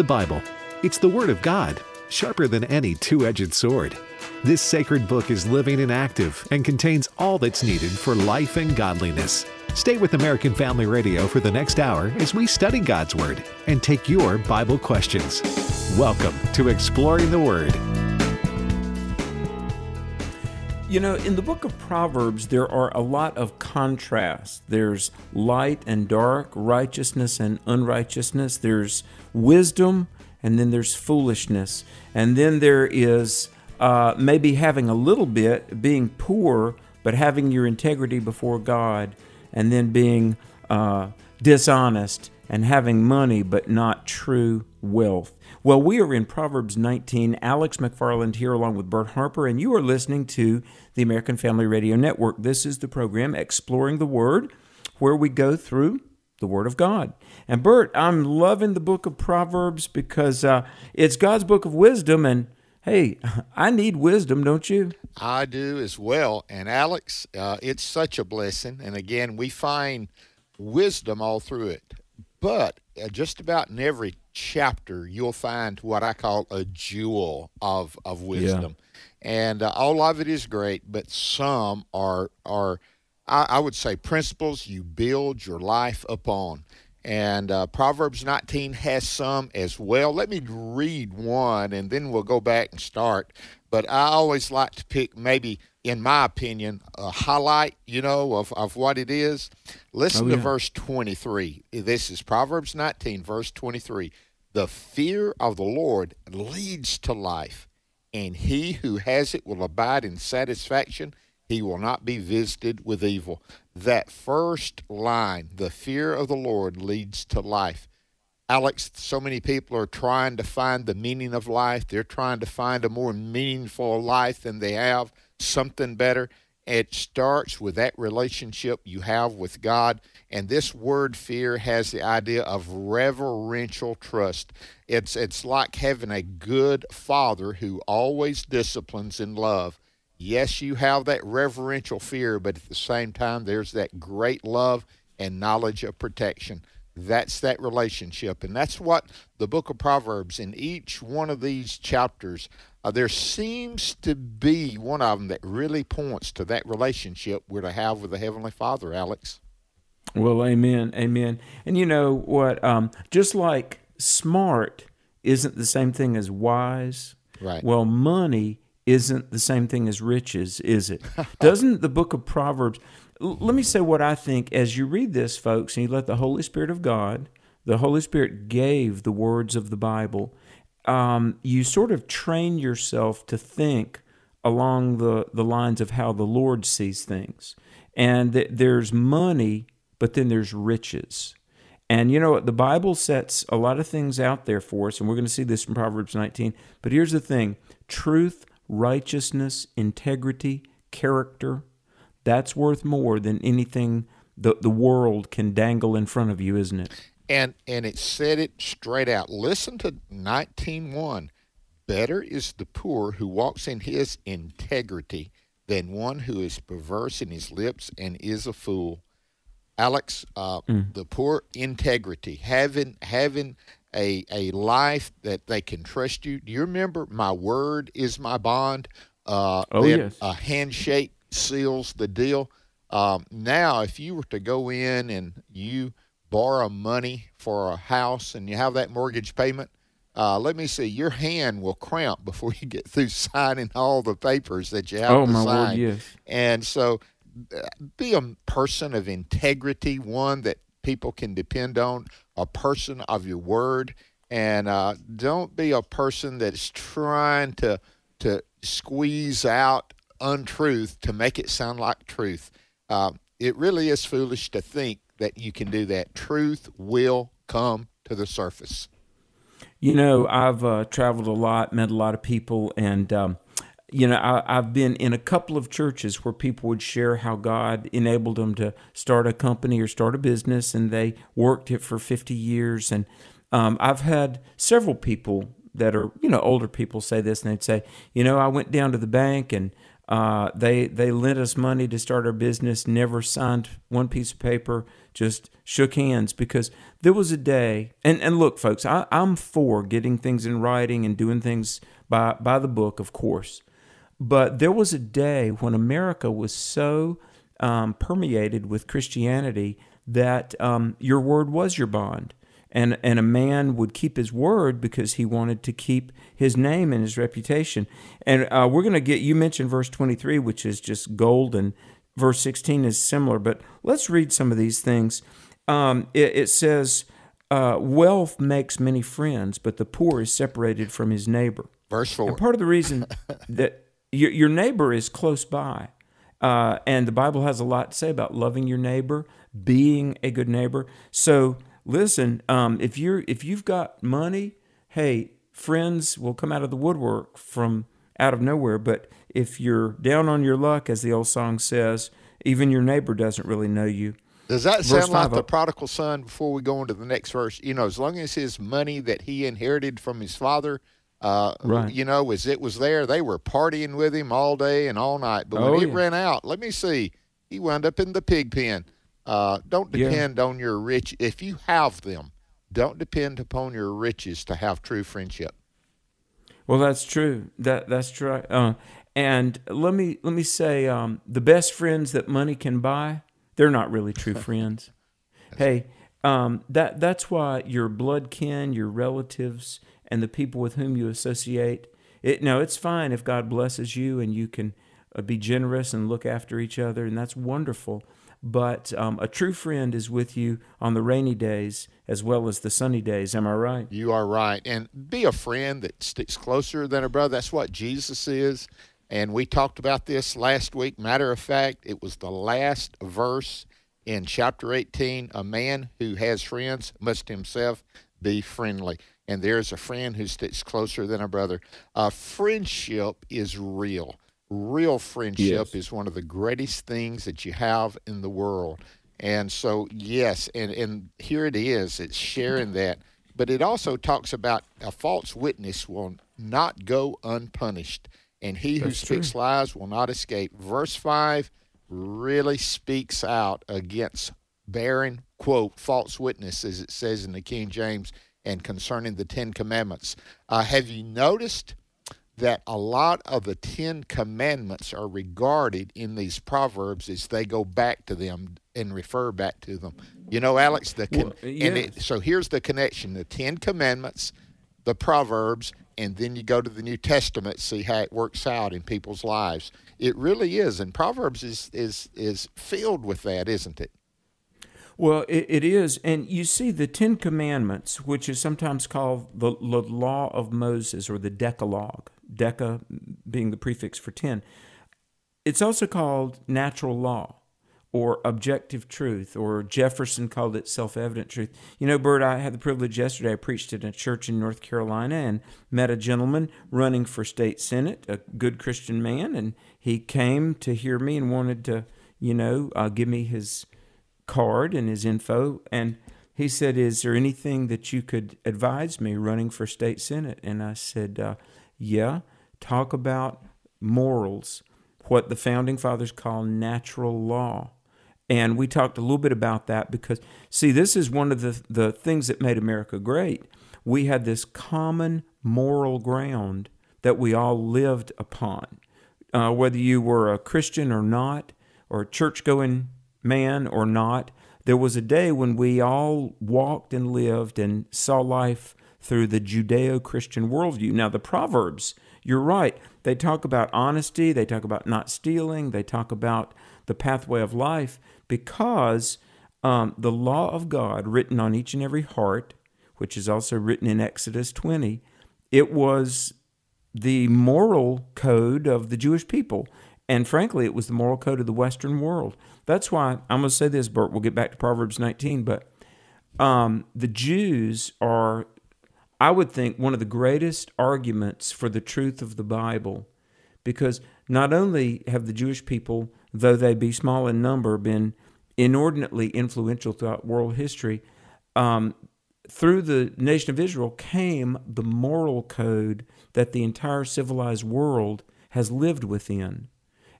the Bible. It's the Word of God, sharper than any two edged sword. This sacred book is living and active and contains all that's needed for life and godliness. Stay with American Family Radio for the next hour as we study God's Word and take your Bible questions. Welcome to Exploring the Word. You know, in the book of Proverbs, there are a lot of contrasts. There's light and dark, righteousness and unrighteousness. There's wisdom, and then there's foolishness. And then there is uh, maybe having a little bit, being poor, but having your integrity before God, and then being uh, dishonest and having money, but not true wealth. Well, we are in Proverbs 19. Alex McFarland here, along with Bert Harper, and you are listening to the American Family Radio Network. This is the program Exploring the Word, where we go through the Word of God. And Bert, I'm loving the book of Proverbs because uh, it's God's book of wisdom, and hey, I need wisdom, don't you? I do as well. And Alex, uh, it's such a blessing. And again, we find wisdom all through it. But uh, just about in every chapter, you'll find what I call a jewel of, of wisdom. Yeah and uh, all of it is great, but some are are I, I, would say principles you build your life upon. And uh, Proverbs 19 has some as well. Let me read one, and then we'll go back and start. But I always like to pick maybe, in my opinion, a highlight, you know, of, of what it is. Listen oh, yeah. to verse 23. This is Proverbs 19, verse 23. The fear of the Lord leads to life and he who has it will abide in satisfaction. He will not be visited with evil. That first line, the fear of the Lord leads to life. Alex, so many people are trying to find the meaning of life. They're trying to find a more meaningful life than they have, something better. It starts with that relationship you have with God. And this word fear has the idea of reverential trust. It's, it's like having a good father who always disciplines in love. Yes, you have that reverential fear, but at the same time, there's that great love and knowledge of protection. That's that relationship. And that's what the book of Proverbs, in each one of these chapters, uh, there seems to be one of them that really points to that relationship we're to have with the Heavenly Father, Alex. Well, amen, amen. And you know what? Um, just like smart isn't the same thing as wise. Right. Well, money isn't the same thing as riches, is it? Doesn't the book of Proverbs? L- let me say what I think as you read this, folks, and you let the Holy Spirit of God, the Holy Spirit gave the words of the Bible um, you sort of train yourself to think along the, the lines of how the Lord sees things. And th- there's money, but then there's riches. And you know what? The Bible sets a lot of things out there for us, and we're going to see this in Proverbs 19. But here's the thing truth, righteousness, integrity, character, that's worth more than anything the, the world can dangle in front of you, isn't it? And and it said it straight out. Listen to 19:1. Better is the poor who walks in his integrity than one who is perverse in his lips and is a fool. Alex, uh, mm. the poor integrity, having having a a life that they can trust you. Do you remember my word is my bond? Uh, oh yes. A handshake seals the deal. Um, now, if you were to go in and you borrow money for a house and you have that mortgage payment, uh, let me see, your hand will cramp before you get through signing all the papers that you have oh, to my sign. Word, yes. And so uh, be a person of integrity, one that people can depend on, a person of your word, and uh, don't be a person that's trying to to squeeze out untruth to make it sound like truth. Uh, it really is foolish to think that you can do that. Truth will come to the surface. You know, I've uh, traveled a lot, met a lot of people, and um, you know, I, have been in a couple of churches where people would share how God enabled them to start a company or start a business, and they worked it for 50 years. And um, I've had several people that are, you know, older people say this, and they'd say, you know, I went down to the bank and Uh, they they lent us money to start our business. Never signed one piece of paper. Just shook hands because there was a day. And and look, folks, I, I'm for getting things in writing and doing things by by the book, of course. But there was a day when America was so um, permeated with Christianity that um, your word was your bond and and a man would keep his word because he wanted to keep his name and his reputation. And uh, we're going to get you mentioned verse 23, which is just golden. Verse 16 is similar, but let's read some of these things. Um, it, it, says, uh, "Wealth makes many friends, but the poor is separated from his neighbor." Verse four. And part of the reason that your, your neighbor is close by. Uh, and the Bible has a lot to say about loving your neighbor, being a good neighbor. So listen, um, if you're if you've got money, hey, friends will come out of the woodwork from out of nowhere. But if you're down on your luck, as the old song says, even your neighbor doesn't really know you. Does that verse sound like the prodigal son before we go into the next verse? You know, as long as his money that he inherited from his father, uh, right. you know, as it was there, they were partying with him all day and all night. But when oh, it yeah. ran out, let me see, he wound up in the pig pen. Uh, don't depend yeah. on your rich. If you have them, don't depend upon your riches to have true friendship. Well, that's true. That that's true. Uh, and let me let me say, um, the best friends that money can buy, they're not really true friends. hey, um, that that's why your blood kin, your relatives, and the people with whom you associate. It no, it's fine if God blesses you and you can uh, be generous and look after each other, and that's wonderful but um, a true friend is with you on the rainy days as well as the sunny days. Am I right? You are right. And be a friend that sticks closer than a brother. That's what Jesus is. And we talked about this last week. Matter of fact, it was the last verse in chapter 18. A man who has friends must himself be friendly. And there's a friend who sticks closer than a brother. A friendship is real real friendship yes. is one of the greatest things that you have in the world. And so, yes, and, and here it is, it's sharing that. But it also talks about a false witness will not go unpunished, and he That's who speaks true. lies will not escape. Verse 5 really speaks out against bearing, quote, false witness, as it says in the King James, and concerning the Ten Commandments. Uh, have you noticed that a lot of the Ten Commandments are regarded in these proverbs as they go back to them and refer back to them. You know, Alex, the con- well, yes. and it, so here's the connection: the Ten Commandments, the proverbs, and then you go to the New Testament, see how it works out in people's lives. It really is, and Proverbs is is is filled with that, isn't it? Well, it, it is. And you see, the Ten Commandments, which is sometimes called the, the Law of Moses or the Decalogue, deca being the prefix for 10. It's also called natural law or objective truth, or Jefferson called it self evident truth. You know, Bert, I had the privilege yesterday, I preached at a church in North Carolina and met a gentleman running for state senate, a good Christian man, and he came to hear me and wanted to, you know, uh, give me his card and his info. And he said, Is there anything that you could advise me running for state senate? And I said, uh, yeah, talk about morals, what the founding fathers call natural law. And we talked a little bit about that because, see, this is one of the, the things that made America great. We had this common moral ground that we all lived upon. Uh, whether you were a Christian or not, or a church going man or not, there was a day when we all walked and lived and saw life through the Judeo Christian worldview. Now, the Proverbs, you're right, they talk about honesty, they talk about not stealing, they talk about the pathway of life because um, the law of God written on each and every heart, which is also written in Exodus 20, it was the moral code of the Jewish people. And frankly, it was the moral code of the Western world. That's why I'm going to say this, Bert. We'll get back to Proverbs 19, but um, the Jews are I would think, one of the greatest arguments for the truth of the Bible, because not only have the Jewish people, though they be small in number, been inordinately influential throughout world history, um, through the nation of Israel came the moral code that the entire civilized world has lived within.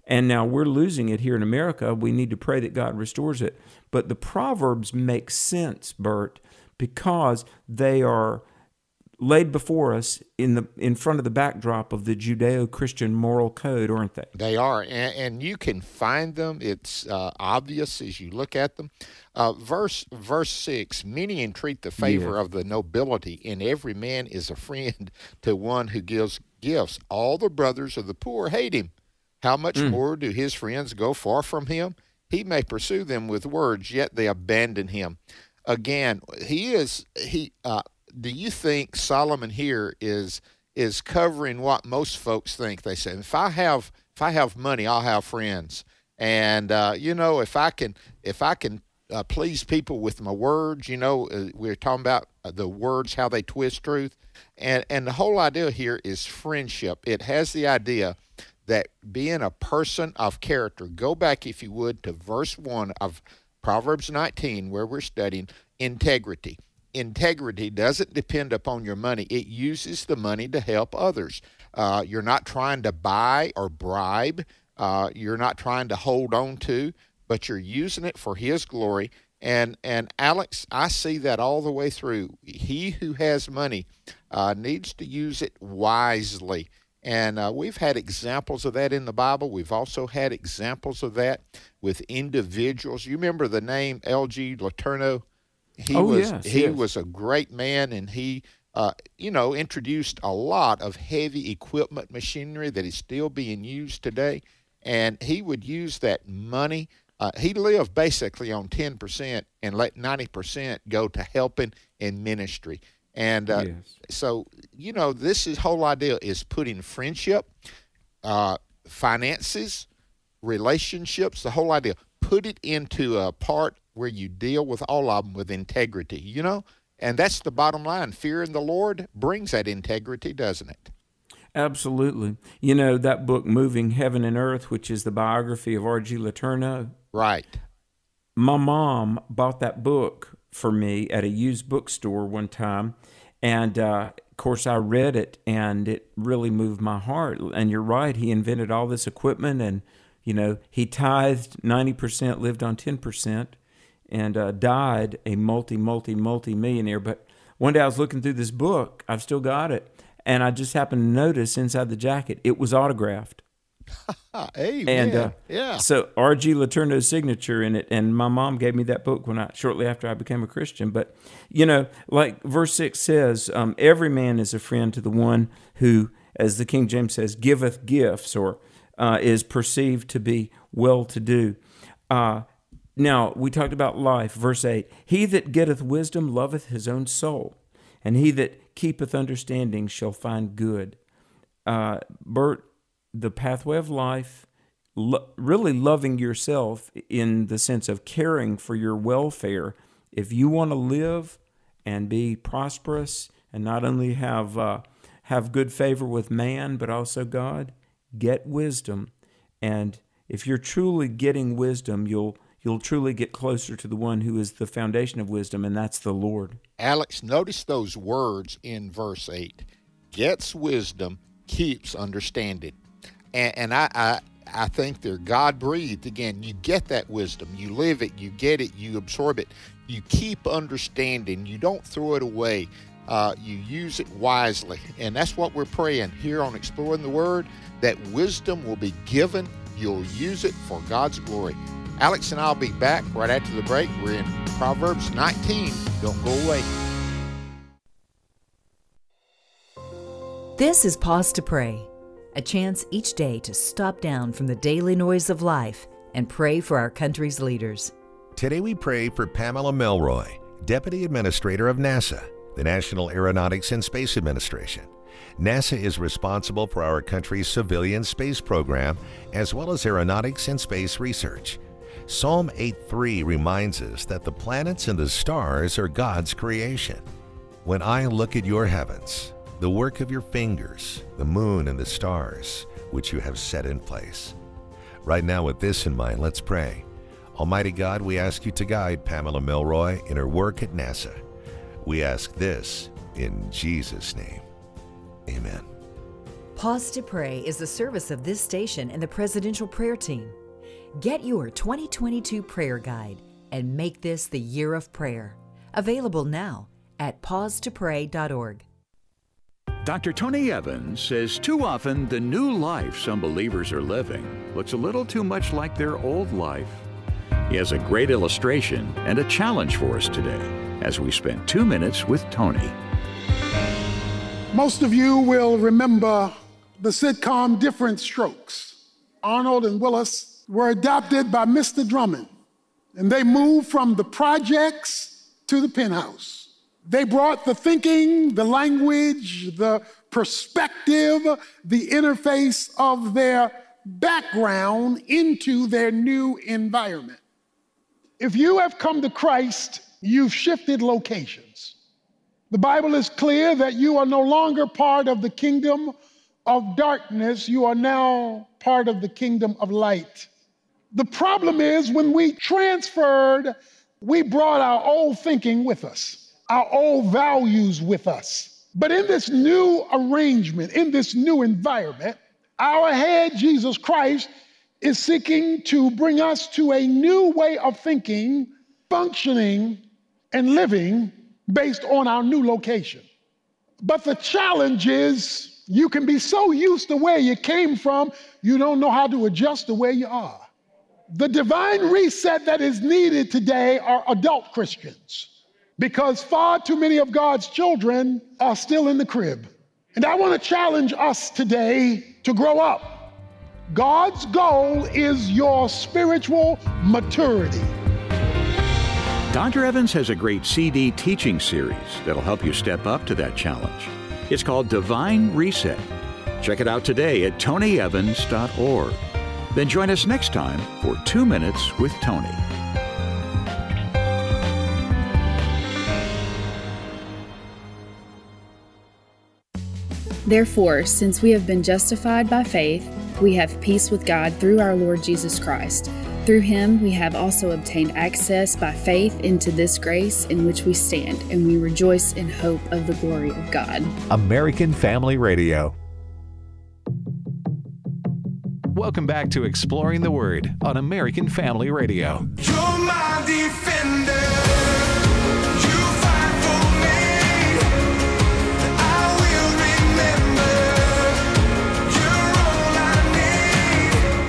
And now we're losing it here in America. We need to pray that God restores it. But the Proverbs make sense, Bert, because they are laid before us in the in front of the backdrop of the Judeo-Christian moral code, aren't they? They are, and, and you can find them. It's uh, obvious as you look at them. Uh, verse verse six: Many entreat the favor of the nobility, and every man is a friend to one who gives gifts. All the brothers of the poor hate him. How much mm. more do his friends go far from him? He may pursue them with words, yet they abandon him. Again, he is he. Uh, do you think Solomon here is is covering what most folks think? They say, if I have if I have money, I'll have friends, and uh, you know, if I can if I can uh, please people with my words, you know, uh, we're talking about uh, the words how they twist truth, and and the whole idea here is friendship. It has the idea that being a person of character. Go back, if you would, to verse one of Proverbs 19, where we're studying integrity integrity doesn't depend upon your money. It uses the money to help others. Uh, you're not trying to buy or bribe. Uh, you're not trying to hold on to, but you're using it for His glory. And and Alex, I see that all the way through. He who has money uh, needs to use it wisely. And uh, we've had examples of that in the Bible. We've also had examples of that with individuals. You remember the name L.G. Letourneau? He oh, was yes, he yes. was a great man, and he uh, you know introduced a lot of heavy equipment machinery that is still being used today. And he would use that money. Uh, he lived basically on ten percent and let ninety percent go to helping in ministry. And uh, yes. so you know this is whole idea is putting friendship, uh, finances, relationships, the whole idea. Put it into a part where you deal with all of them with integrity, you know? And that's the bottom line. Fear in the Lord brings that integrity, doesn't it? Absolutely. You know, that book, Moving Heaven and Earth, which is the biography of R.G. Letourneau. Right. My mom bought that book for me at a used bookstore one time. And uh, of course, I read it and it really moved my heart. And you're right, he invented all this equipment and, you know, he tithed 90%, lived on 10% and uh, died a multi, multi, multi millionaire. But one day I was looking through this book, I've still got it, and I just happened to notice inside the jacket it was autographed. Amen. And uh, yeah. So R.G. Letourneau's signature in it, and my mom gave me that book when I shortly after I became a Christian. But you know, like verse six says, um, every man is a friend to the one who, as the King James says, giveth gifts or uh, is perceived to be well to do. Uh, now, we talked about life, verse 8 He that getteth wisdom loveth his own soul, and he that keepeth understanding shall find good. Uh, Bert, the pathway of life, lo- really loving yourself in the sense of caring for your welfare. If you want to live and be prosperous and not only have, uh, have good favor with man, but also God, get wisdom. And if you're truly getting wisdom, you'll you'll truly get closer to the one who is the foundation of wisdom, and that's the Lord. Alex, notice those words in verse 8 gets wisdom, keeps understanding. And, and I, I, I think they're God breathed. Again, you get that wisdom, you live it, you get it, you absorb it, you keep understanding, you don't throw it away. Uh, you use it wisely. And that's what we're praying here on Exploring the Word that wisdom will be given. You'll use it for God's glory. Alex and I'll be back right after the break. We're in Proverbs 19. Don't go away. This is Pause to Pray, a chance each day to stop down from the daily noise of life and pray for our country's leaders. Today we pray for Pamela Melroy, Deputy Administrator of NASA, the National Aeronautics and Space Administration. NASA is responsible for our country's civilian space program as well as aeronautics and space research. Psalm 8:3 reminds us that the planets and the stars are God's creation. When I look at your heavens, the work of your fingers, the moon and the stars, which you have set in place. Right now, with this in mind, let's pray. Almighty God, we ask you to guide Pamela Melroy in her work at NASA. We ask this in Jesus' name. Amen. Pause to Pray is a service of this station and the Presidential Prayer Team. Get your 2022 prayer guide and make this the year of prayer. Available now at pausetopray.org. Dr. Tony Evans says too often the new life some believers are living looks a little too much like their old life. He has a great illustration and a challenge for us today as we spend two minutes with Tony. Most of you will remember the sitcom Diff'rent Strokes. Arnold and Willis were adopted by Mr. Drummond, and they moved from the projects to the penthouse. They brought the thinking, the language, the perspective, the interface of their background into their new environment. If you have come to Christ, you've shifted locations. The Bible is clear that you are no longer part of the kingdom of darkness, you are now part of the kingdom of light. The problem is when we transferred, we brought our old thinking with us, our old values with us. But in this new arrangement, in this new environment, our head, Jesus Christ, is seeking to bring us to a new way of thinking, functioning, and living based on our new location. But the challenge is you can be so used to where you came from, you don't know how to adjust to where you are. The divine reset that is needed today are adult Christians because far too many of God's children are still in the crib. And I want to challenge us today to grow up. God's goal is your spiritual maturity. Dr. Evans has a great CD teaching series that'll help you step up to that challenge. It's called Divine Reset. Check it out today at tonyevans.org. Then join us next time for Two Minutes with Tony. Therefore, since we have been justified by faith, we have peace with God through our Lord Jesus Christ. Through him, we have also obtained access by faith into this grace in which we stand, and we rejoice in hope of the glory of God. American Family Radio. Welcome back to Exploring the Word on American Family Radio.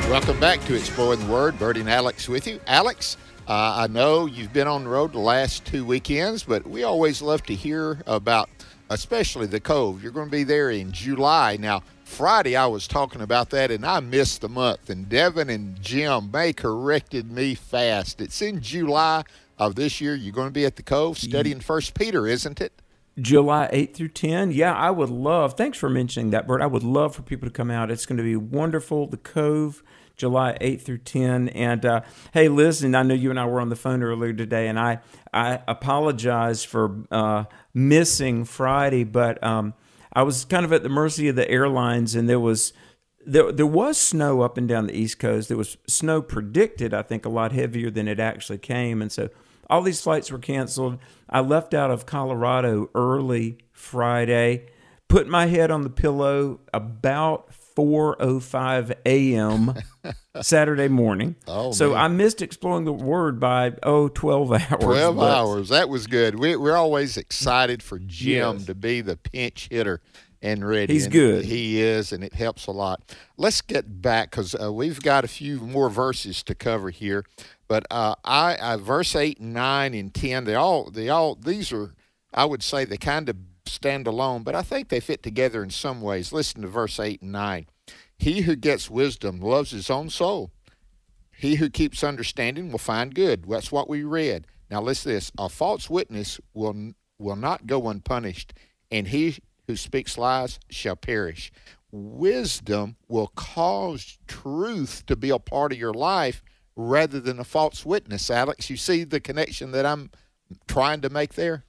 Welcome back to Exploring the Word. Bertie and Alex with you. Alex, uh, I know you've been on the road the last two weekends, but we always love to hear about, especially the Cove. You're going to be there in July. Now, Friday I was talking about that and I missed the month, and Devin and Jim May corrected me fast. It's in July of this year. You're going to be at the Cove studying First Peter, isn't it? July 8 through 10. Yeah, I would love, thanks for mentioning that, Bert. I would love for people to come out. It's going to be wonderful. The Cove July 8 through 10. And uh, hey, listen, I know you and I were on the phone earlier today, and I, I apologize for uh, missing Friday, but um, I was kind of at the mercy of the airlines, and there was. There, there was snow up and down the East Coast. There was snow predicted, I think, a lot heavier than it actually came. And so all these flights were canceled. I left out of Colorado early Friday, put my head on the pillow about 4:05 a.m. Saturday morning. Oh, so man. I missed exploring the word by oh 12 hours. 12 hours. That was good. We, we're always excited for Jim Yes. to be the pinch hitter and ready. He's and good. He is, and it helps a lot. Let's get back because uh, we've got a few more verses to cover here. But uh, I, I verse eight, nine, and ten. They all, they all. These are, I would say, the kind of stand alone, but I think they fit together in some ways. Listen to verse eight and nine. He who gets wisdom loves his own soul. He who keeps understanding will find good. That's what we read. Now listen to this. A false witness will will not go unpunished, and he who speaks lies shall perish. Wisdom will cause truth to be a part of your life rather than a false witness. Alex, you see the connection that I'm trying to make there?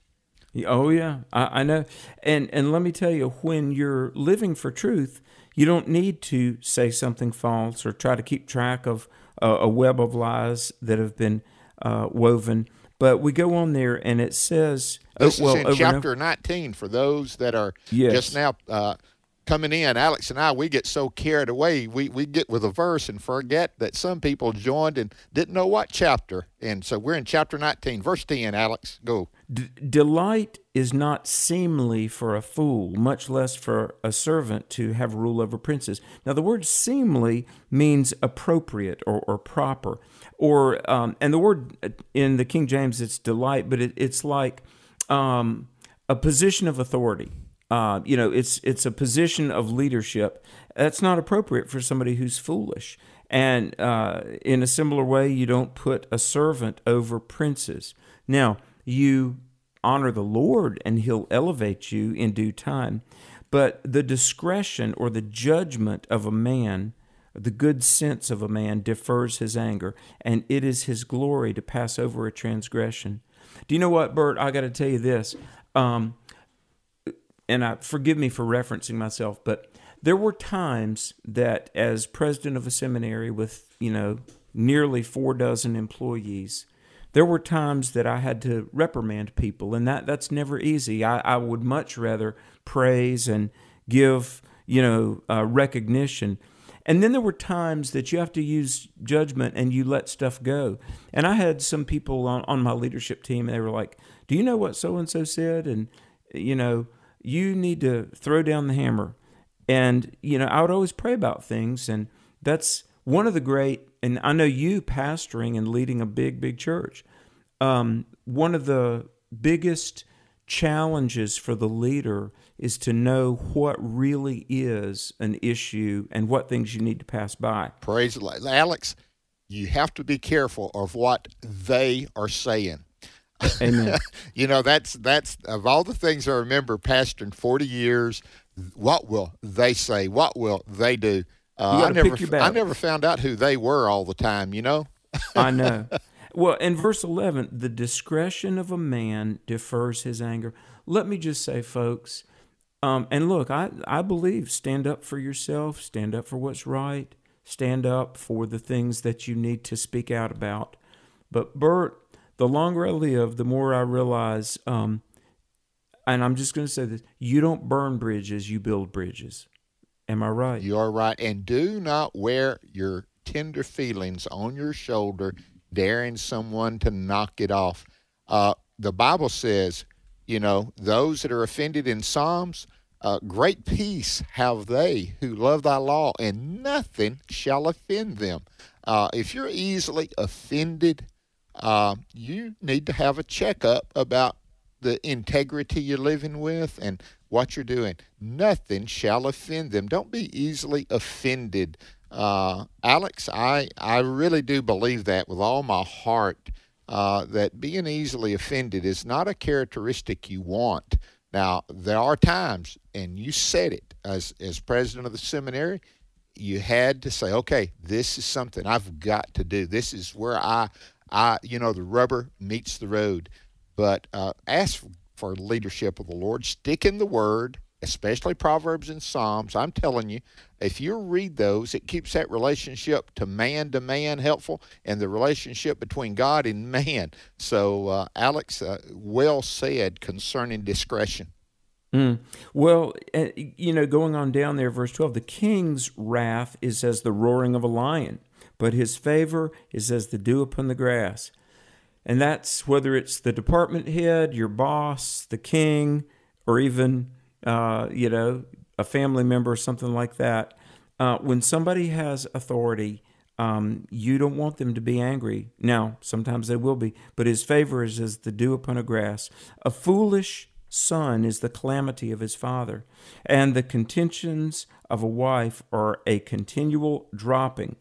Oh yeah, I, I know. And and let me tell you, when you're living for truth, you don't need to say something false or try to keep track of a, a web of lies that have been uh, woven. But we go on there, and it says, This oh, well, is in over and over- chapter 19 for those that are Yes. just now uh, coming in, Alex and I, we get so carried away. We, we get with a verse and forget that some people joined and didn't know what chapter. And so we're in chapter 19, verse 10, Alex. Go. D- delight is not seemly for a fool, much less for a servant to have rule over princes. Now, the word seemly means appropriate or, or proper. Or, um, and the word in the King James, it's delight, but it, it's like um, a position of authority uh, you know, it's it's a position of leadership that's not appropriate for somebody who's foolish. And uh, in a similar way, you don't put a servant over princes. Now, you honor the Lord, and He'll elevate you in due time. But the discretion or the judgment of a man, the good sense of a man, defers his anger, and it is his glory to pass over a transgression. Do you know what, Bert? I got to tell you this. Um, and I forgive me for referencing myself, but there were times that as president of a seminary with, you know, nearly four dozen employees, there were times that I had to reprimand people, and that that's never easy. I, I would much rather praise and give, you know, uh, recognition. And then there were times that you have to use judgment and you let stuff go. And I had some people on, on my leadership team, and they were like, Do you know what so and so said? And, you know, you need to throw down the hammer. And, you know, I would always pray about things. And that's one of the great, and I know you pastoring and leading a big, big church. Um, one of the biggest challenges for the leader is to know what really is an issue and what things you need to pass by. Praise the Lord. Alex, you have to be careful of what they are saying. Amen. you know, that's that's of all the things I remember pastoring 40 years, what will they say? What will they do? Uh, I never I never found out who they were all the time, you know? I know. Well, in verse 11, the discretion of a man defers his anger. Let me just say, folks, um, and look, I, I believe stand up for yourself, stand up for what's right, stand up for the things that you need to speak out about. But, Bert, the longer I live, the more I realize, um, and I'm just going to say this you don't burn bridges, you build bridges. Am I right? You are right. And do not wear your tender feelings on your shoulder, daring someone to knock it off. Uh, the Bible says, you know, those that are offended in Psalms, uh, great peace have they who love thy law, and nothing shall offend them. Uh, if you're easily offended, uh, you need to have a checkup about the integrity you're living with and what you're doing. Nothing shall offend them. Don't be easily offended. Uh, Alex, I, I really do believe that with all my heart. Uh, that being easily offended is not a characteristic you want. Now, there are times, and you said it as, as president of the seminary, you had to say, okay, this is something I've got to do. This is where I I, you know, the rubber meets the road. But uh, ask for leadership of the Lord. Stick in the Word, especially Proverbs and Psalms. I'm telling you, if you read those, it keeps that relationship to man to man helpful and the relationship between God and man. So, uh, Alex, uh, well said concerning discretion. Mm. Well, uh, you know, going on down there, verse 12, the king's wrath is as the roaring of a lion but his favor is as the dew upon the grass. And that's whether it's the department head, your boss, the king, or even, uh, you know, a family member or something like that. Uh, when somebody has authority, um, you don't want them to be angry. Now, sometimes they will be, but his favor is as the dew upon a grass. A foolish son is the calamity of his father, and the contentions of a wife are a continual dropping.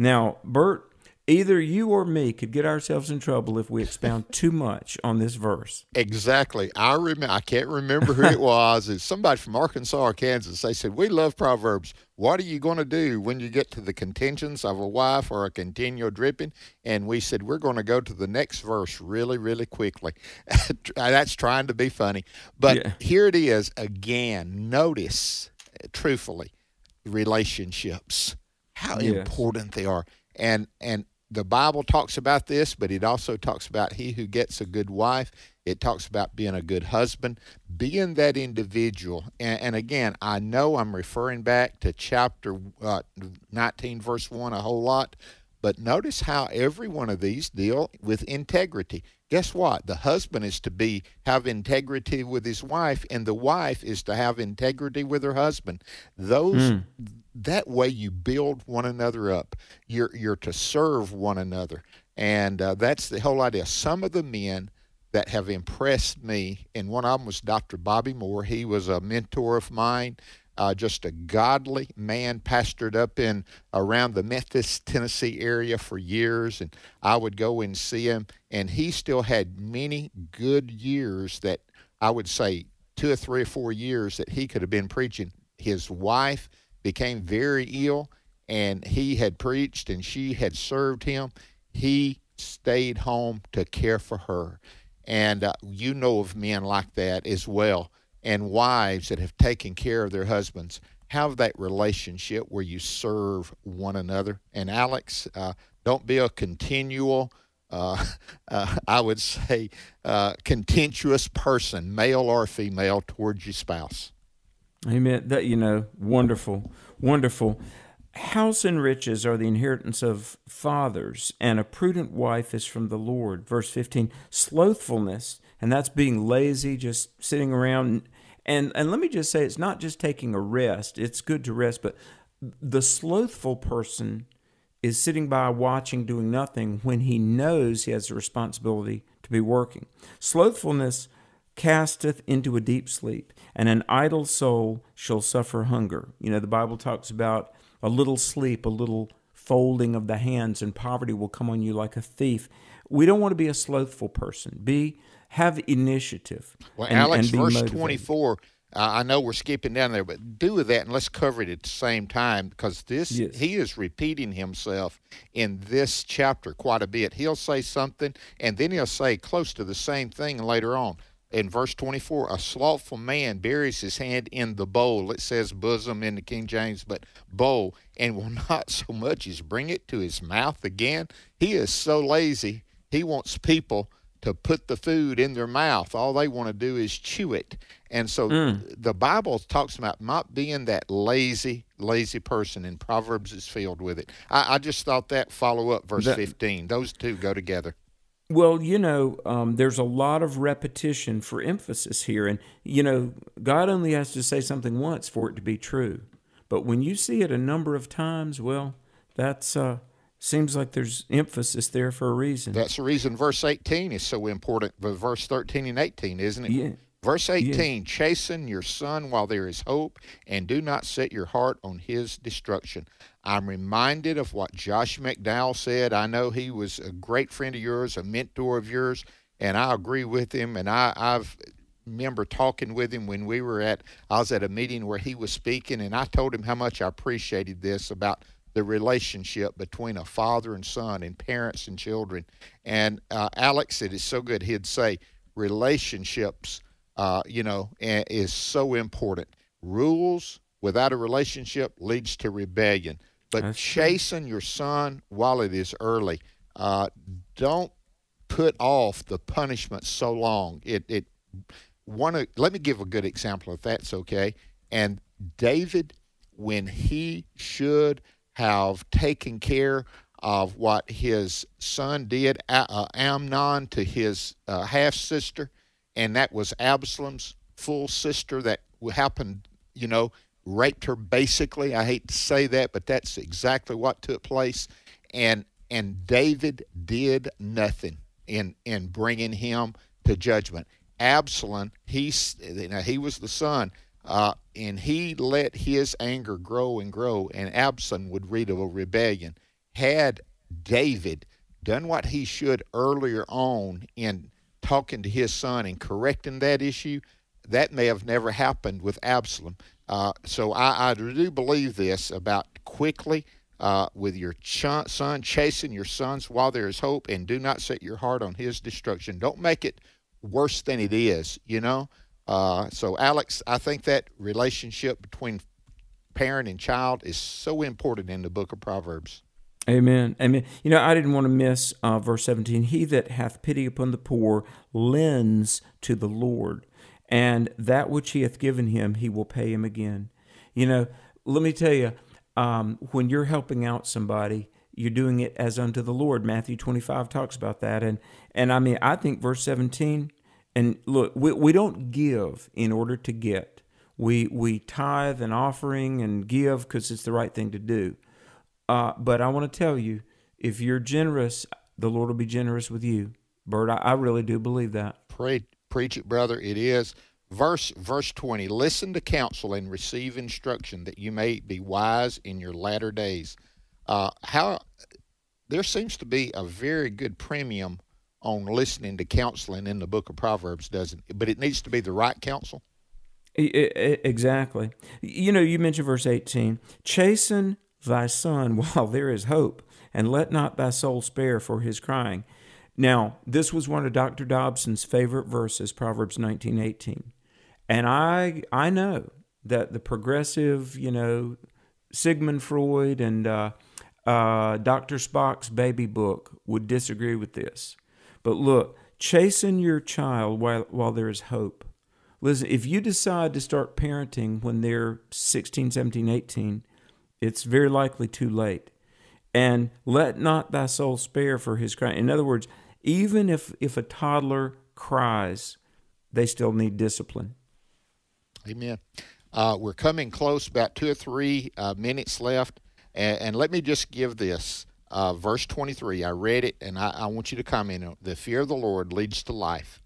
Now, Bert, either you or me could get ourselves in trouble if we expound too much on this verse. Exactly. I remember. I can't remember who it was. It's somebody from Arkansas or Kansas. They said, "We love Proverbs. What are you going to do when you get to the contentions of a wife or a continual dripping?" And we said, "We're going to go to the next verse really, really quickly." That's trying to be funny, but yeah. here it is again. Notice, truthfully, relationships how yes. important they are. And and the Bible talks about this, but it also talks about he who gets a good wife It talks about being a good husband, being that individual. And, and again, I know I'm referring back to chapter uh, 19, verse 1 a whole lot, but notice how every one of these deal with integrity. Guess what? The husband is to be have integrity with his wife, and the wife is to have integrity with her husband. Those mm. that way you build one another up. You're you're to serve one another, and uh, that's the whole idea. Some of the men that have impressed me, and one of them was Dr. Bobby Moore. He was a mentor of mine uh, just a godly man, pastored up in around the Memphis, Tennessee area for years, and I would go and see him, and he still had many good years that I would say two or three or four years that he could have been preaching. His wife became very ill, and he had preached, and she had served him. He stayed home to care for her. And uh, you know of men like that as well and wives that have taken care of their husbands have that relationship where you serve one another. And Alex, uh, don't be a continual, uh, uh, I would say, uh, contentious person, male or female, towards your spouse. Amen. That you know, wonderful, wonderful. House and riches are the inheritance of fathers, and a prudent wife is from the Lord. Verse 15, slothfulness and that's being lazy, just sitting around. And and let me just say, it's not just taking a rest. It's good to rest, but the slothful person is sitting by watching, doing nothing when he knows he has a responsibility to be working. Slothfulness casteth into a deep sleep, and an idle soul shall suffer hunger. You know, the Bible talks about a little sleep, a little folding of the hands, and poverty will come on you like a thief. We don't want to be a slothful person. Be have initiative. Well, and, Alex, and verse motivated. 24, uh, I know we're skipping down there, but do with that and let's cover it at the same time because this yes. he is repeating himself in this chapter quite a bit. He'll say something and then he'll say close to the same thing later on. In verse 24, a slothful man buries his hand in the bowl. It says bosom in the King James, but bowl, and will not so much as bring it to his mouth again. He is so lazy. He wants people to put the food in their mouth. All they want to do is chew it. And so mm. the Bible talks about not being that lazy, lazy person, and Proverbs is filled with it. I, I just thought that follow up verse that, 15. Those two go together. Well, you know, um, there's a lot of repetition for emphasis here. And, you know, God only has to say something once for it to be true. But when you see it a number of times, well, that's. Uh, Seems like there's emphasis there for a reason. That's the reason verse 18 is so important, but verse 13 and 18, isn't it? Yeah. Verse 18 yeah. Chasten your son while there is hope, and do not set your heart on his destruction. I'm reminded of what Josh McDowell said. I know he was a great friend of yours, a mentor of yours, and I agree with him. And I, I've remember talking with him when we were at I was at a meeting where he was speaking and I told him how much I appreciated this about the relationship between a father and son and parents and children. And uh, Alex, it is so good. He'd say relationships, uh, you know, is so important. Rules without a relationship leads to rebellion. But That's chasten your son while it is early. Uh, don't put off the punishment so long. It it one. Let me give a good example if that's okay. And David, when he should have taken care of what his son did, uh, Amnon, to his uh, half sister, and that was Absalom's full sister that happened, you know, raped her basically. I hate to say that, but that's exactly what took place. And and David did nothing in in bringing him to judgment. Absalom, know, he was the son. Uh, and he let his anger grow and grow, and Absalom would read of a rebellion. Had David done what he should earlier on in talking to his son and correcting that issue, that may have never happened with Absalom. Uh, so I, I, do believe this about quickly uh, with your ch- son, chasing your sons while there is hope, and do not set your heart on his destruction. Don't make it worse than it is, you know. Uh, so, Alex, I think that relationship between parent and child is so important in the book of Proverbs. Amen. Amen. You know, I didn't want to miss uh, verse 17. He that hath pity upon the poor lends to the Lord, and that which he hath given him, he will pay him again. You know, let me tell you, um, when you're helping out somebody, you're doing it as unto the Lord. Matthew 25 talks about that. And, and I mean, I think verse 17, and look, we, we don't give in order to get. We, we tithe and offering and give because it's the right thing to do. Uh, but I want to tell you, if you're generous, the Lord will be generous with you. Bert, I, I really do believe that. Pray, preach it, brother. It is. Verse verse 20 Listen to counsel and receive instruction that you may be wise in your latter days. Uh, how there seems to be a very good premium on listening to counseling in the book of Proverbs, doesn't it? But it needs to be the right counsel. Exactly. You know, you mentioned verse 18 Chasten thy son while there is hope, and let not thy soul spare for his crying. Now, this was one of Dr. Dobson's favorite verses, Proverbs 19:18. And I I know that the progressive, you know, Sigmund Freud and uh, uh, Dr. Spock's baby book would disagree with this. But look, chasten your child while, while there is hope. Listen, if you decide to start parenting when they're 16, 17, 18, it's very likely too late. And let not thy soul spare for his crying. In other words, even if, if a toddler cries, they still need discipline. Amen. Uh, we're coming close, about two or three uh, minutes left. And, and, let me just give this. Uh, verse 23, I read it and I, I, want you to comment on it. The fear of the Lord leads to life,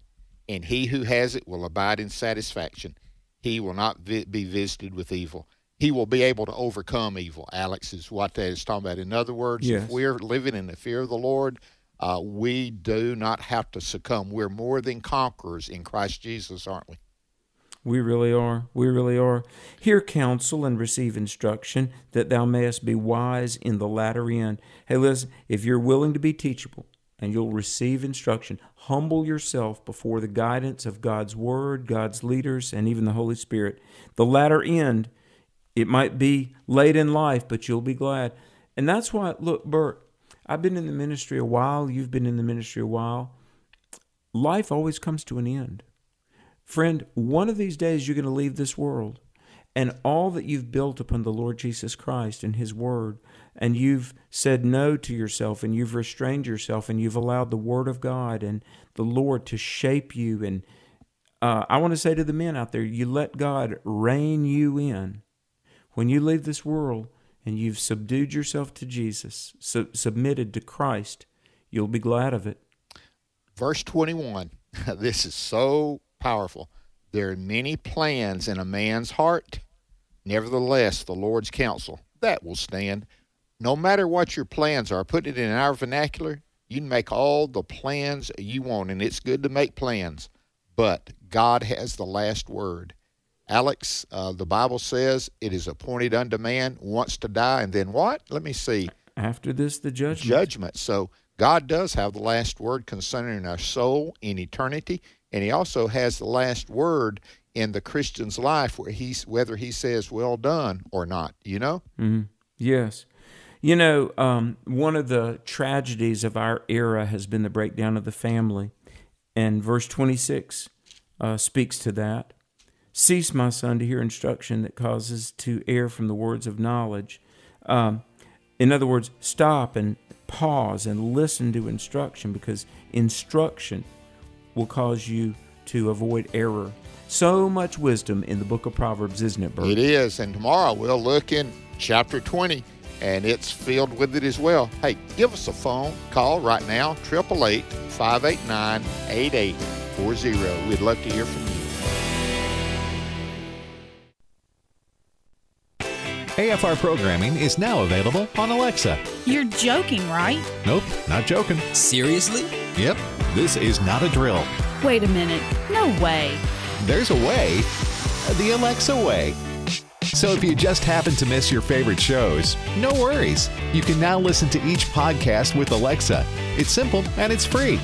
and he who has it will abide in satisfaction. He will not vi- be visited with evil. He will be able to overcome evil. Alex is what that is talking about. In other words, yes. if we're living in the fear of the Lord, uh, we do not have to succumb. We're more than conquerors in Christ Jesus, aren't we? We really are. We really are. Hear counsel and receive instruction, that thou mayest be wise in the latter end. Hey, listen, if you're willing to be teachable and you'll receive instruction, humble yourself before the guidance of God's Word, God's leaders, and even the Holy Spirit. The latter end, it might be late in life, but you'll be glad. And that's why, look, Bert, I've been in the ministry a while. You've been in the ministry a while. Life always comes to an end. Friend, one of these days you're going to leave this world, and all that you've built upon the Lord Jesus Christ and His Word, and you've said no to yourself, and you've restrained yourself, and you've allowed the Word of God and the Lord to shape you. And uh, I want to say to the men out there, you let God rein you in. When you leave this world and you've subdued yourself to Jesus, su- submitted to Christ, you'll be glad of it. Verse 21. this is so powerful. There are many plans in a man's heart. Nevertheless, the Lord's counsel, that will stand. No matter what your plans are, put it in our vernacular, you can make all the plans you want, and it's good to make plans, but God has the last word. Alex, uh, the Bible says it is appointed unto man once to die, and then what? Let me see. After this, the judgment. Judgment. So God does have the last word concerning our soul in eternity and he also has the last word in the Christian's life where he's whether he says well done or not, you know? Mm-hmm. Yes. You know, um, one of the tragedies of our era has been the breakdown of the family. And verse 26 uh, speaks to that. Cease, my son, to hear instruction that causes to err from the words of knowledge. Um, in other words, stop and pause and listen to instruction because instruction will cause you to avoid error. So much wisdom in the book of Proverbs, isn't it, Bert? It is. And tomorrow we'll look in chapter 20, and it's filled with it as well. Hey, give us a phone call right now, 888 589 8840. We'd love to hear from you. AFR programming is now available on Alexa. You're joking, right? Nope, not joking. Seriously? Yep, this is not a drill. Wait a minute. No way. There's a way, the Alexa way. So if you just happen to miss your favorite shows, no worries. You can now listen to each podcast with Alexa. It's simple and it's free.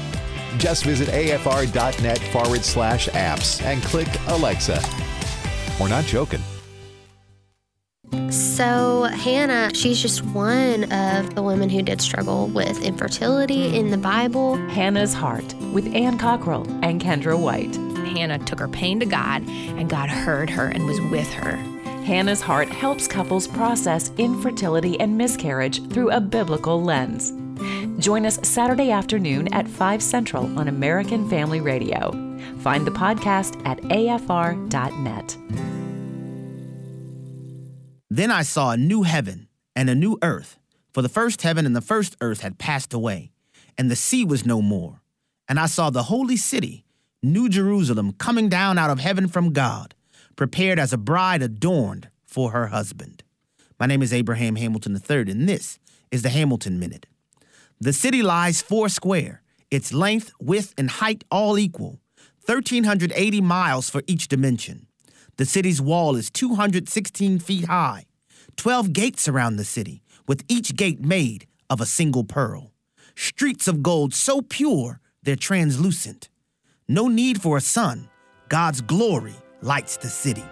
Just visit afr.net forward slash apps and click Alexa. We're not joking. So, Hannah, she's just one of the women who did struggle with infertility hmm. in the Bible. Hannah's Heart with Ann Cockrell and Kendra White. Hannah took her pain to God, and God heard her and was with her. Hannah's Heart helps couples process infertility and miscarriage through a biblical lens. Join us Saturday afternoon at 5 Central on American Family Radio. Find the podcast at afr.net. Then I saw a new heaven and a new earth, for the first heaven and the first earth had passed away, and the sea was no more. And I saw the holy city, New Jerusalem, coming down out of heaven from God, prepared as a bride adorned for her husband. My name is Abraham Hamilton III, and this is the Hamilton Minute. The city lies four square, its length, width, and height all equal, 1,380 miles for each dimension. The city's wall is 216 feet high, 12 gates around the city, with each gate made of a single pearl. Streets of gold so pure they're translucent. No need for a sun, God's glory lights the city.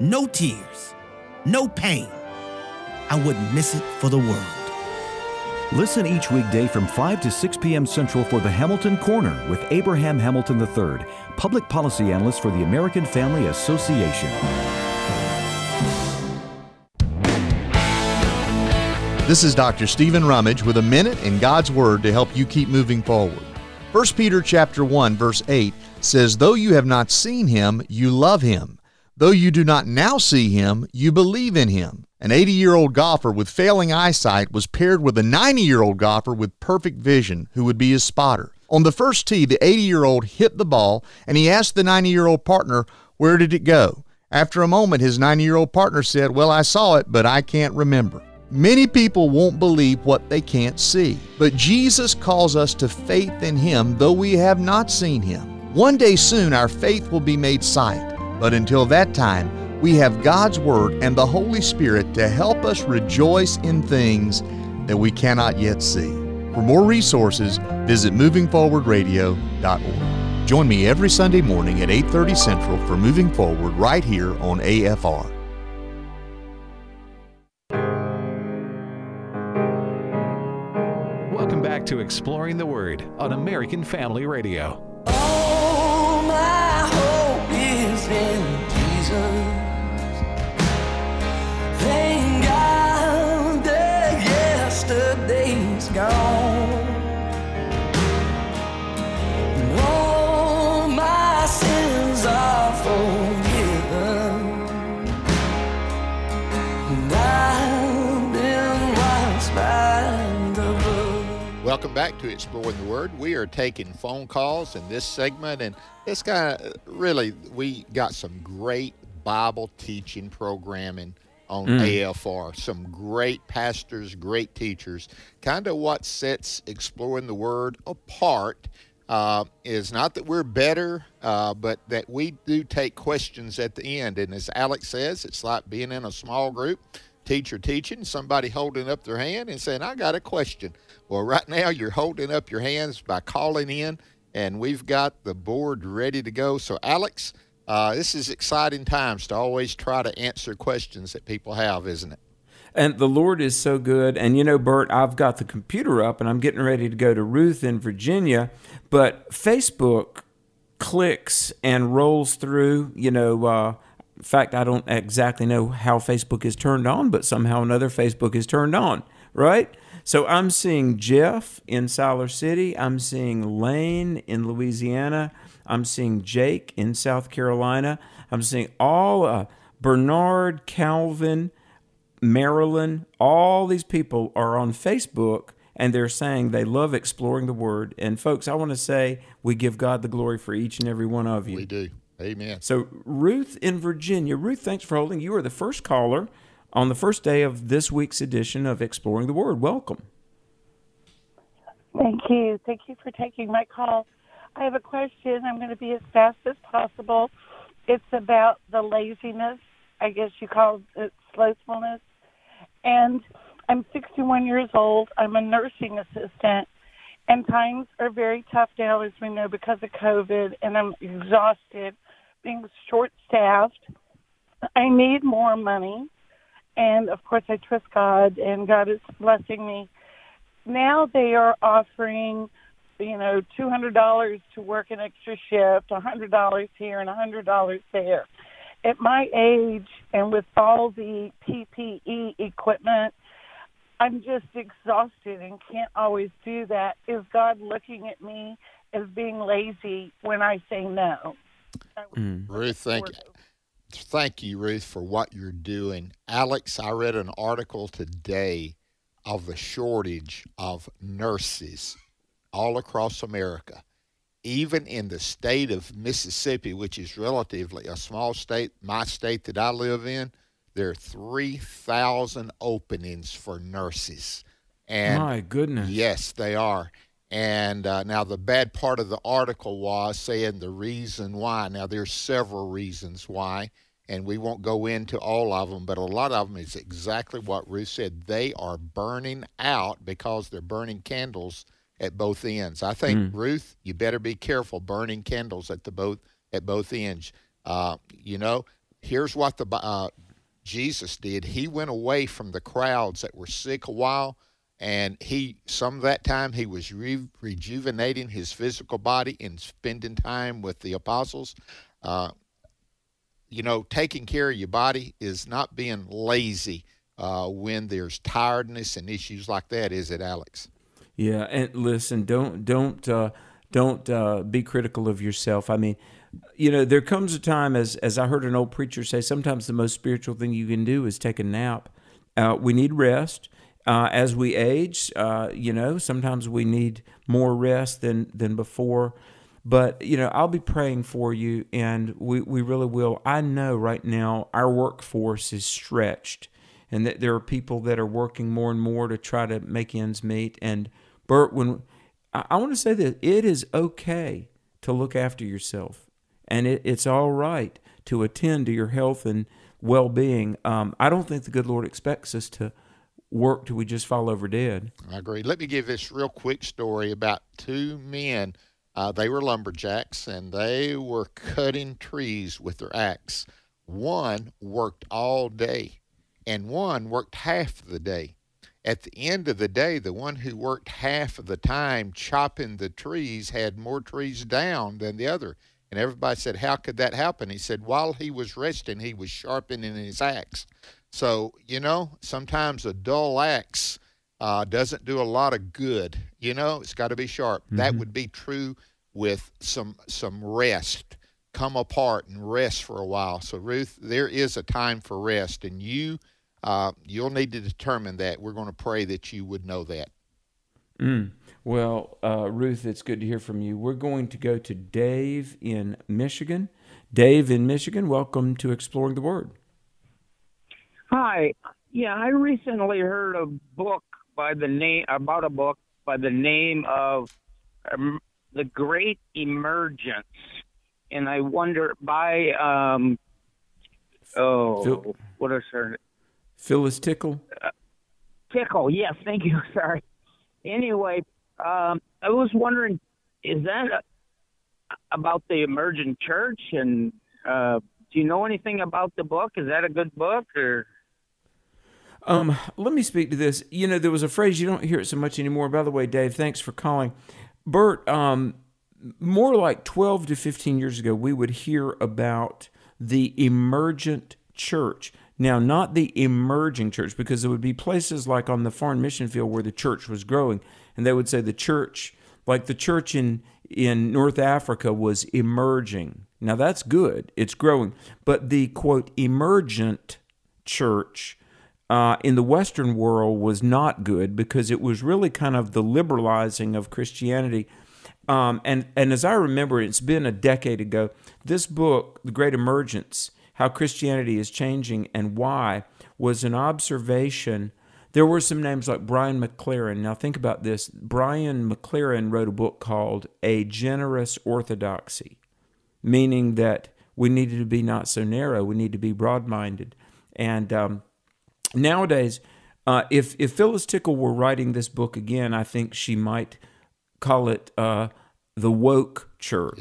No tears, no pain. I wouldn't miss it for the world. Listen each weekday from 5 to 6 p.m. Central for the Hamilton Corner with Abraham Hamilton III, public policy analyst for the American Family Association. This is Dr. Stephen Rummage with a minute in God's Word to help you keep moving forward. 1 Peter chapter 1 verse 8 says, "Though you have not seen him, you love him. Though you do not now see him, you believe in him." An 80 year old golfer with failing eyesight was paired with a 90 year old golfer with perfect vision who would be his spotter. On the first tee, the 80 year old hit the ball and he asked the 90 year old partner, Where did it go? After a moment, his 90 year old partner said, Well, I saw it, but I can't remember. Many people won't believe what they can't see, but Jesus calls us to faith in Him though we have not seen Him. One day soon, our faith will be made sight, but until that time, we have God's Word and the Holy Spirit to help us rejoice in things that we cannot yet see. For more resources, visit movingforwardradio.org. Join me every Sunday morning at 8:30 Central for Moving Forward right here on AFR. Welcome back to Exploring the Word on American Family Radio. All Welcome back to Exploring the Word. We are taking phone calls in this segment, and it's kind of really, we got some great Bible teaching programming on Mm. AFR. Some great pastors, great teachers. Kind of what sets Exploring the Word apart uh, is not that we're better, uh, but that we do take questions at the end. And as Alex says, it's like being in a small group, teacher teaching, somebody holding up their hand and saying, I got a question. Well, right now you're holding up your hands by calling in, and we've got the board ready to go. So, Alex, uh, this is exciting times to always try to answer questions that people have, isn't it? And the Lord is so good. And you know, Bert, I've got the computer up and I'm getting ready to go to Ruth in Virginia, but Facebook clicks and rolls through, you know, uh, fact, I don't exactly know how Facebook is turned on, but somehow another Facebook is turned on, right? So I'm seeing Jeff in Siler City. I'm seeing Lane in Louisiana. I'm seeing Jake in South Carolina. I'm seeing all uh, Bernard, Calvin, Maryland, all these people are on Facebook and they're saying they love exploring the word. And folks, I want to say we give God the glory for each and every one of you. We do. Amen. So, Ruth in Virginia. Ruth, thanks for holding. You are the first caller on the first day of this week's edition of Exploring the Word. Welcome. Thank you. Thank you for taking my call. I have a question. I'm going to be as fast as possible. It's about the laziness, I guess you call it slothfulness. And I'm 61 years old. I'm a nursing assistant. And times are very tough now, as we know, because of COVID. And I'm exhausted, being short staffed. I need more money. and of course I trust God, and God is blessing me. Now they are offering, you know, two hundred dollars to work an extra shift, a hundred dollars here, and a hundred dollars there. At my age, and with all the PPE equipment, I'm just exhausted and can't always do that. Is God looking at me as being lazy when I say no? Mm. Ruth, thank you. Thank you, Ruth, for what you're doing. Alex, I read an article today of the shortage of nurses all across America. Even in the state of Mississippi, which is relatively a small state, my state that I live in, there are 3,000 openings for nurses. And My goodness. Yes, they are. And uh, now the bad part of the article was saying the reason why. Now there's several reasons why, and we won't go into all of them, but a lot of them is exactly what Ruth said. They are burning out because they're burning candles at both ends. I think Mm. Ruth, you better be careful burning candles at the both at both ends. Uh, you know, here's what the uh, Jesus did. He went away from the crowds that were sick a while, and he some of that time he was re- rejuvenating his physical body and spending time with the apostles. Uh, you know, taking care of your body is not being lazy uh, when there's tiredness and issues like that, is it, Alex? Yeah, and listen, don't don't uh, don't uh, be critical of yourself. I mean, you know, there comes a time, as as I heard an old preacher say, sometimes the most spiritual thing you can do is take a nap. Uh, we need rest. Uh, as we age, uh, you know, sometimes we need more rest than than before. But you know, I'll be praying for you, and we we really will. I know right now our workforce is stretched and that there are people that are working more and more to try to make ends meet. And Bert, when I, want to say that it is okay to look after yourself, and it, it's all right to attend to your health and well-being. Um, I don't think the good Lord expects us to work till we just fall over dead. I agree. Let me give this real quick story about two men. Uh, they were lumberjacks and they were cutting trees with their axe. One worked all day and one worked half the day. At the end of the day, the one who worked half of the time chopping the trees had more trees down than the other. And everybody said, How could that happen? He said, While he was resting, he was sharpening his axe. So, you know, sometimes a dull axe uh, doesn't do a lot of good. You know, it's got to be sharp. That Mhm. would be true with some some rest. Come apart and rest for a while. So, Ruth, there is a time for rest, and you uh, you'll need to determine that. We're going to pray that you would know that. Mm. Well, uh, Ruth, it's good to hear from you. We're going to go to Dave in Michigan. Dave in Michigan, welcome to Exploring the Word. Hi. Yeah, I recently heard a book by the name about a book by the name of um, The Great Emergence, and I wonder by um oh Phil- what is her Phyllis Tickle. Tickle? Yes, thank you. Sorry. Anyway, um, I was wondering, is that uh about the emergent church? And uh, do you know anything about the book? Is that a good book or? Um, let me speak to this. You know, there was a phrase you don't hear it so much anymore. By the way, Dave, thanks for calling. Bert, um, more like 12 to 15 years ago, we would hear about the emergent church. Now, not the emerging church, because there would be places like on the foreign mission field where the church was growing, and they would say the church, like the church in in North Africa, was emerging. Now that's good; it's growing. But the quote emergent church uh, in the Western world was not good because it was really kind of the liberalizing of Christianity. Um, and and as I remember, it's been a decade ago. This book, The Great Emergence: How Christianity is Changing and Why, was an observation. There were some names like Brian McLaren. Now think about this: Brian McLaren wrote a book called A Generous Orthodoxy, meaning that we needed to be not so narrow. We need to be broad-minded, and um, nowadays, uh, if if Phyllis Tickle were writing this book again, I think she might call it uh, the woke church.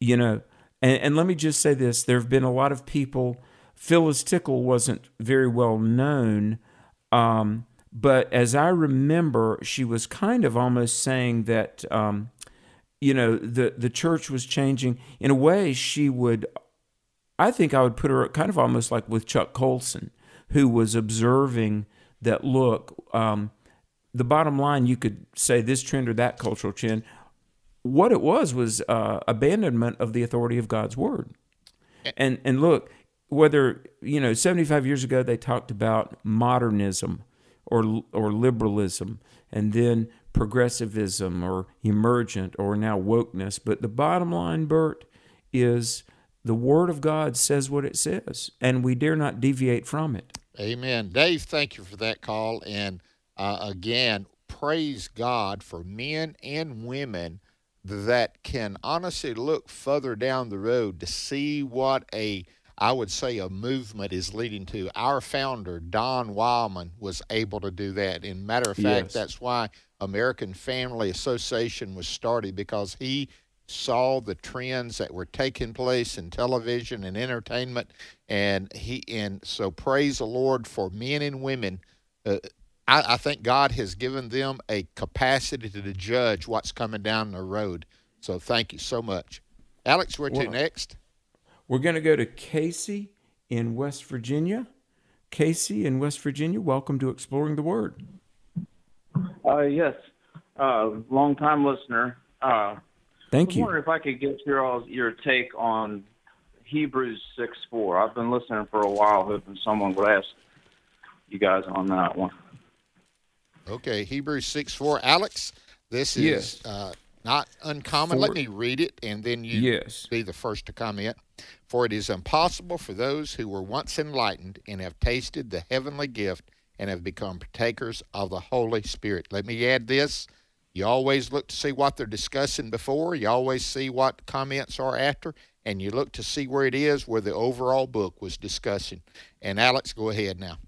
You know, and, and let me just say this: there have been a lot of people Phyllis Tickle wasn't very well known, um, but as I remember, she was kind of almost saying that, um, you know, the the church was changing. In a way, she would. I think I would put her kind of almost like with Chuck Colson, who was observing that look. Um, the bottom line, you could say this trend or that cultural trend. What it was was uh, abandonment of the authority of God's word. And and look, whether you know, seventy five years ago they talked about modernism or or liberalism, and then progressivism or emergent or now wokeness. But the bottom line, Bert, is the Word of God says what it says, and we dare not deviate from it. Amen. Dave, thank you for that call. And uh, again, praise God for men and women that can honestly look further down the road to see what a I would say a movement is leading to. Our founder, Don Wildman, was able to do that. In matter of fact, Yes. that's why American Family Association was started because he saw the trends that were taking place in television and entertainment, and he and so praise the Lord for men and women. Uh, I, I think God has given them a capacity to judge what's coming down the road. So thank you so much, Alex. Where to next? We're going to go to Casey in West Virginia. Casey in West Virginia, welcome to Exploring the Word. Uh, yes, uh, long time listener. Uh, Thank I was you. wondering if I could get your all your take on Hebrews six four. I've been listening for a while, hoping someone would ask you guys on that one. Okay, Hebrews 6 4. Alex, this is Yes. uh, not uncommon. Let me read it and then you Yes. be the first to comment. For it is impossible for those who were once enlightened and have tasted the heavenly gift and have become partakers of the Holy Spirit. Let me add this. You always look to see what they're discussing before, you always see what comments are after, and you look to see where it is where the overall book was discussing. And Alex, go ahead now.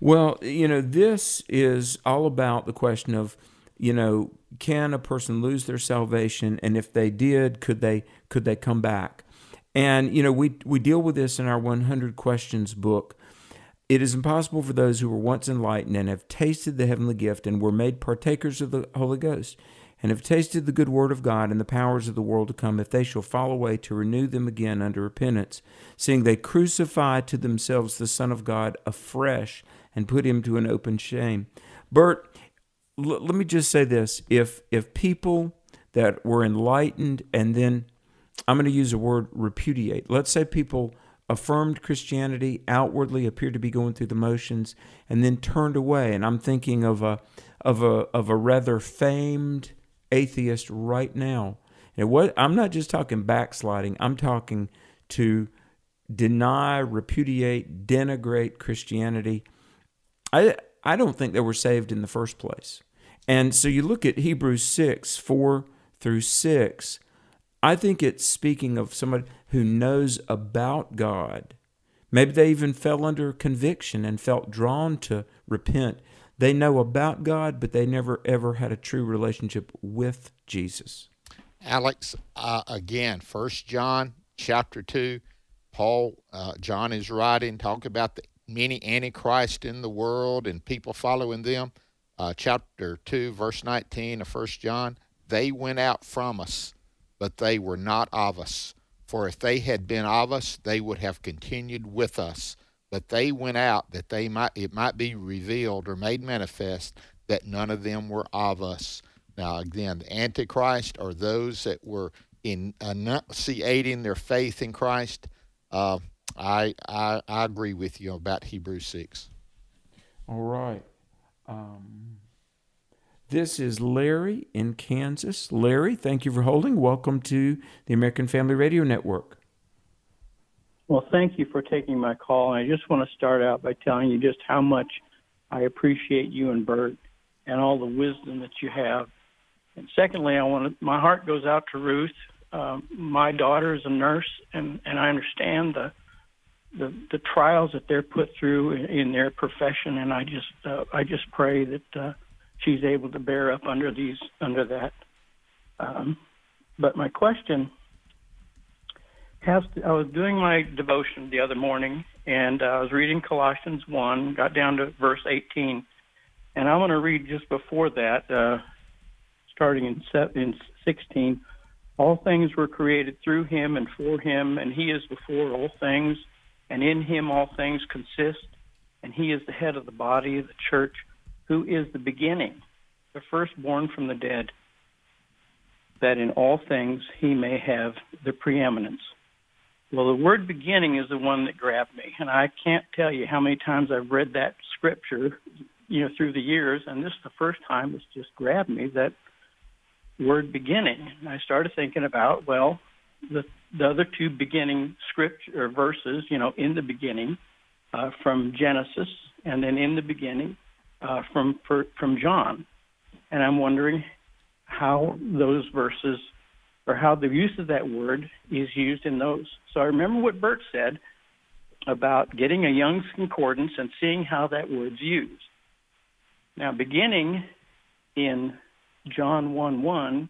Well, you know, this is all about the question of, you know, can a person lose their salvation, and if they did, could they could they come back? And you know, we we deal with this in our 100 questions book. It is impossible for those who were once enlightened and have tasted the heavenly gift and were made partakers of the Holy Ghost and have tasted the good word of God and the powers of the world to come, if they shall fall away, to renew them again under repentance, seeing they crucify to themselves the Son of God afresh and put him to an open shame. Bert, l- let me just say this: if if people that were enlightened and then I'm going to use the word repudiate. Let's say people affirmed Christianity outwardly, appeared to be going through the motions, and then turned away. And I'm thinking of a of a of a rather famed atheist right now. And what I'm not just talking backsliding. I'm talking to deny, repudiate, denigrate Christianity. I I don't think they were saved in the first place. And so you look at Hebrews 6, 4 through 6, I think it's speaking of somebody who knows about God. Maybe they even fell under conviction and felt drawn to repent. They know about God, but they never ever had a true relationship with Jesus. Alex, uh, again, First John chapter two, Paul, uh, John is writing, talking about the many antichrist in the world and people following them. Uh, chapter two, verse nineteen of First John, they went out from us, but they were not of us. For if they had been of us, they would have continued with us. But they went out that they might it might be revealed or made manifest that none of them were of us. Now, again, the Antichrist are those that were in enunciating their faith in Christ. Uh, I, I I agree with you about Hebrews six. All right. Um, this is Larry in Kansas. Larry, thank you for holding. Welcome to the American Family Radio Network. Well, thank you for taking my call. And I just want to start out by telling you just how much I appreciate you and Bert and all the wisdom that you have. And secondly, I want to, my heart goes out to Ruth. Um, my daughter is a nurse, and, and I understand the, the the trials that they're put through in, in their profession. And I just uh, I just pray that uh, she's able to bear up under these under that. Um, but my question has to, I was doing my devotion the other morning, and I was reading Colossians 1, got down to verse 18. And I'm going to read just before that, uh, starting in, in 16. All things were created through him and for him, and he is before all things, and in him all things consist. And he is the head of the body, of the church, who is the beginning, the firstborn from the dead, that in all things he may have the preeminence. Well, the word beginning is the one that grabbed me, and I can't tell you how many times I've read that scripture, you know, through the years, and this is the first time it's just grabbed me that word beginning. And I started thinking about, well, the the other two beginning scripture verses, you know, in the beginning uh, from Genesis, and then in the beginning uh, from for, from John, and I'm wondering how those verses or how the use of that word is used in those. So I remember what Bert said about getting a Young's Concordance and seeing how that word's used. Now, beginning in John 1 1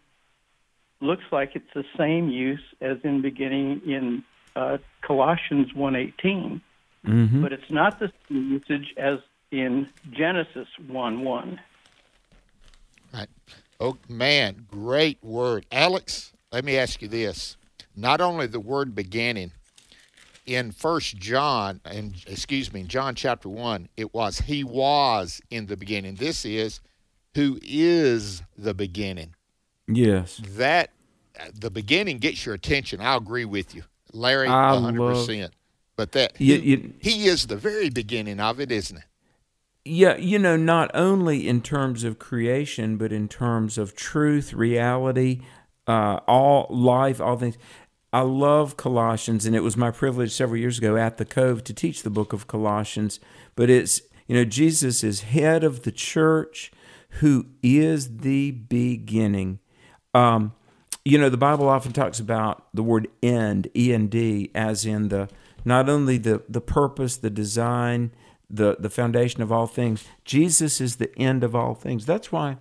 looks like it's the same use as in beginning in uh, Colossians 1.18, Mhm. but it's not the same usage as in Genesis 1 1. Right. Oh man, great word, Alex. Let me ask you this: not only the word beginning in First John, and excuse me, in John chapter one, it was He was in the beginning. This is who is the beginning. Yes. That the beginning gets your attention. I agree with you, Larry, I a hundred love- percent. But that You- you- he is the very beginning of it, isn't it? Yeah, you know, not only in terms of creation, but in terms of truth, reality, uh, all life, all things. I love Colossians, and it was my privilege several years ago at the Cove to teach the book of Colossians. But it's, you know, Jesus is head of the church who is the beginning. Um, you know, the Bible often talks about the word end, E N D, as in the not only the, the purpose, the design, the, the foundation of all things. Jesus is the end of all things. That's why,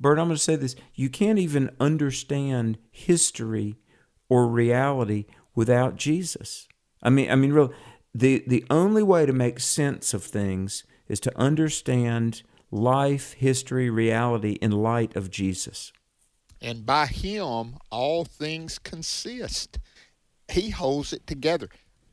Bert, I'm going to say this. You can't even understand history or reality without Jesus. I mean, I mean, really, The the only way to make sense of things is to understand life, history, reality in light of Jesus. and by him all things consist. He holds it together.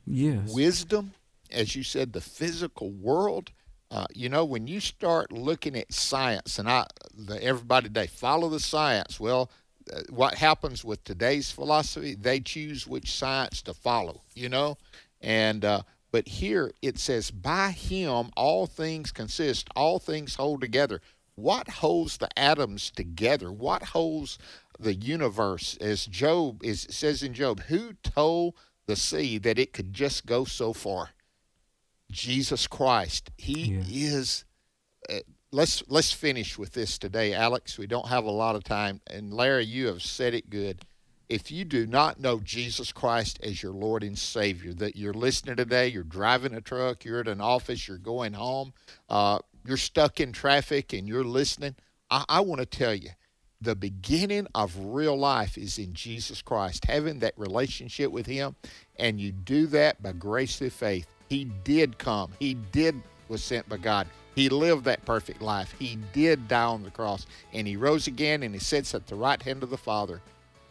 Yes. Wisdom, as you said, the physical world. Uh, you know, when you start looking at science, and I, the, everybody today follow the science. Well, uh, what happens with today's philosophy? They choose which science to follow. You know, and uh, but here it says, by him all things consist, all things hold together. What holds the atoms together? What holds the universe? As Job is says in Job, who told the sea that it could just go so far? Jesus Christ. He is. Uh, let's let's finish with this today, Alex. We don't have a lot of time, and Larry, you have said it good. If you do not know Jesus Christ as your Lord and Savior, that you're listening today, you're driving a truck, you're at an office, you're going home, uh, you're stuck in traffic, and you're listening, I, I want to tell you, the beginning of real life is in Jesus Christ, having that relationship with Him, and you do that by grace through faith. He did come. He did was sent by God. He lived that perfect life. He did die on the cross, and He rose again, and He sits at the right hand of the Father.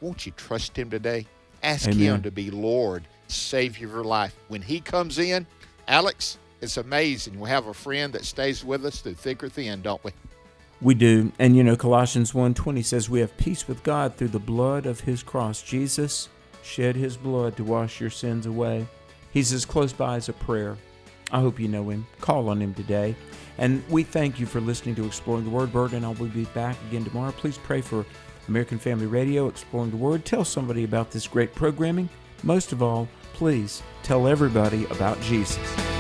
Won't you trust Him today? Ask Him to be Lord, Savior of your life. When He comes in, Alex, it's amazing. We have a friend that stays with us through thick or thin, don't we? We do. And you know Colossians 1:20 says we have peace with God through the blood of his cross. Jesus shed his blood to wash your sins away. He's as close by as a prayer. I hope you know him. Call on him today. And we thank you for listening to Exploring the Word. Bert and I will be back again tomorrow. Please pray for American Family Radio, Exploring the Word. Tell somebody about this great programming. Most of all, please tell everybody about Jesus.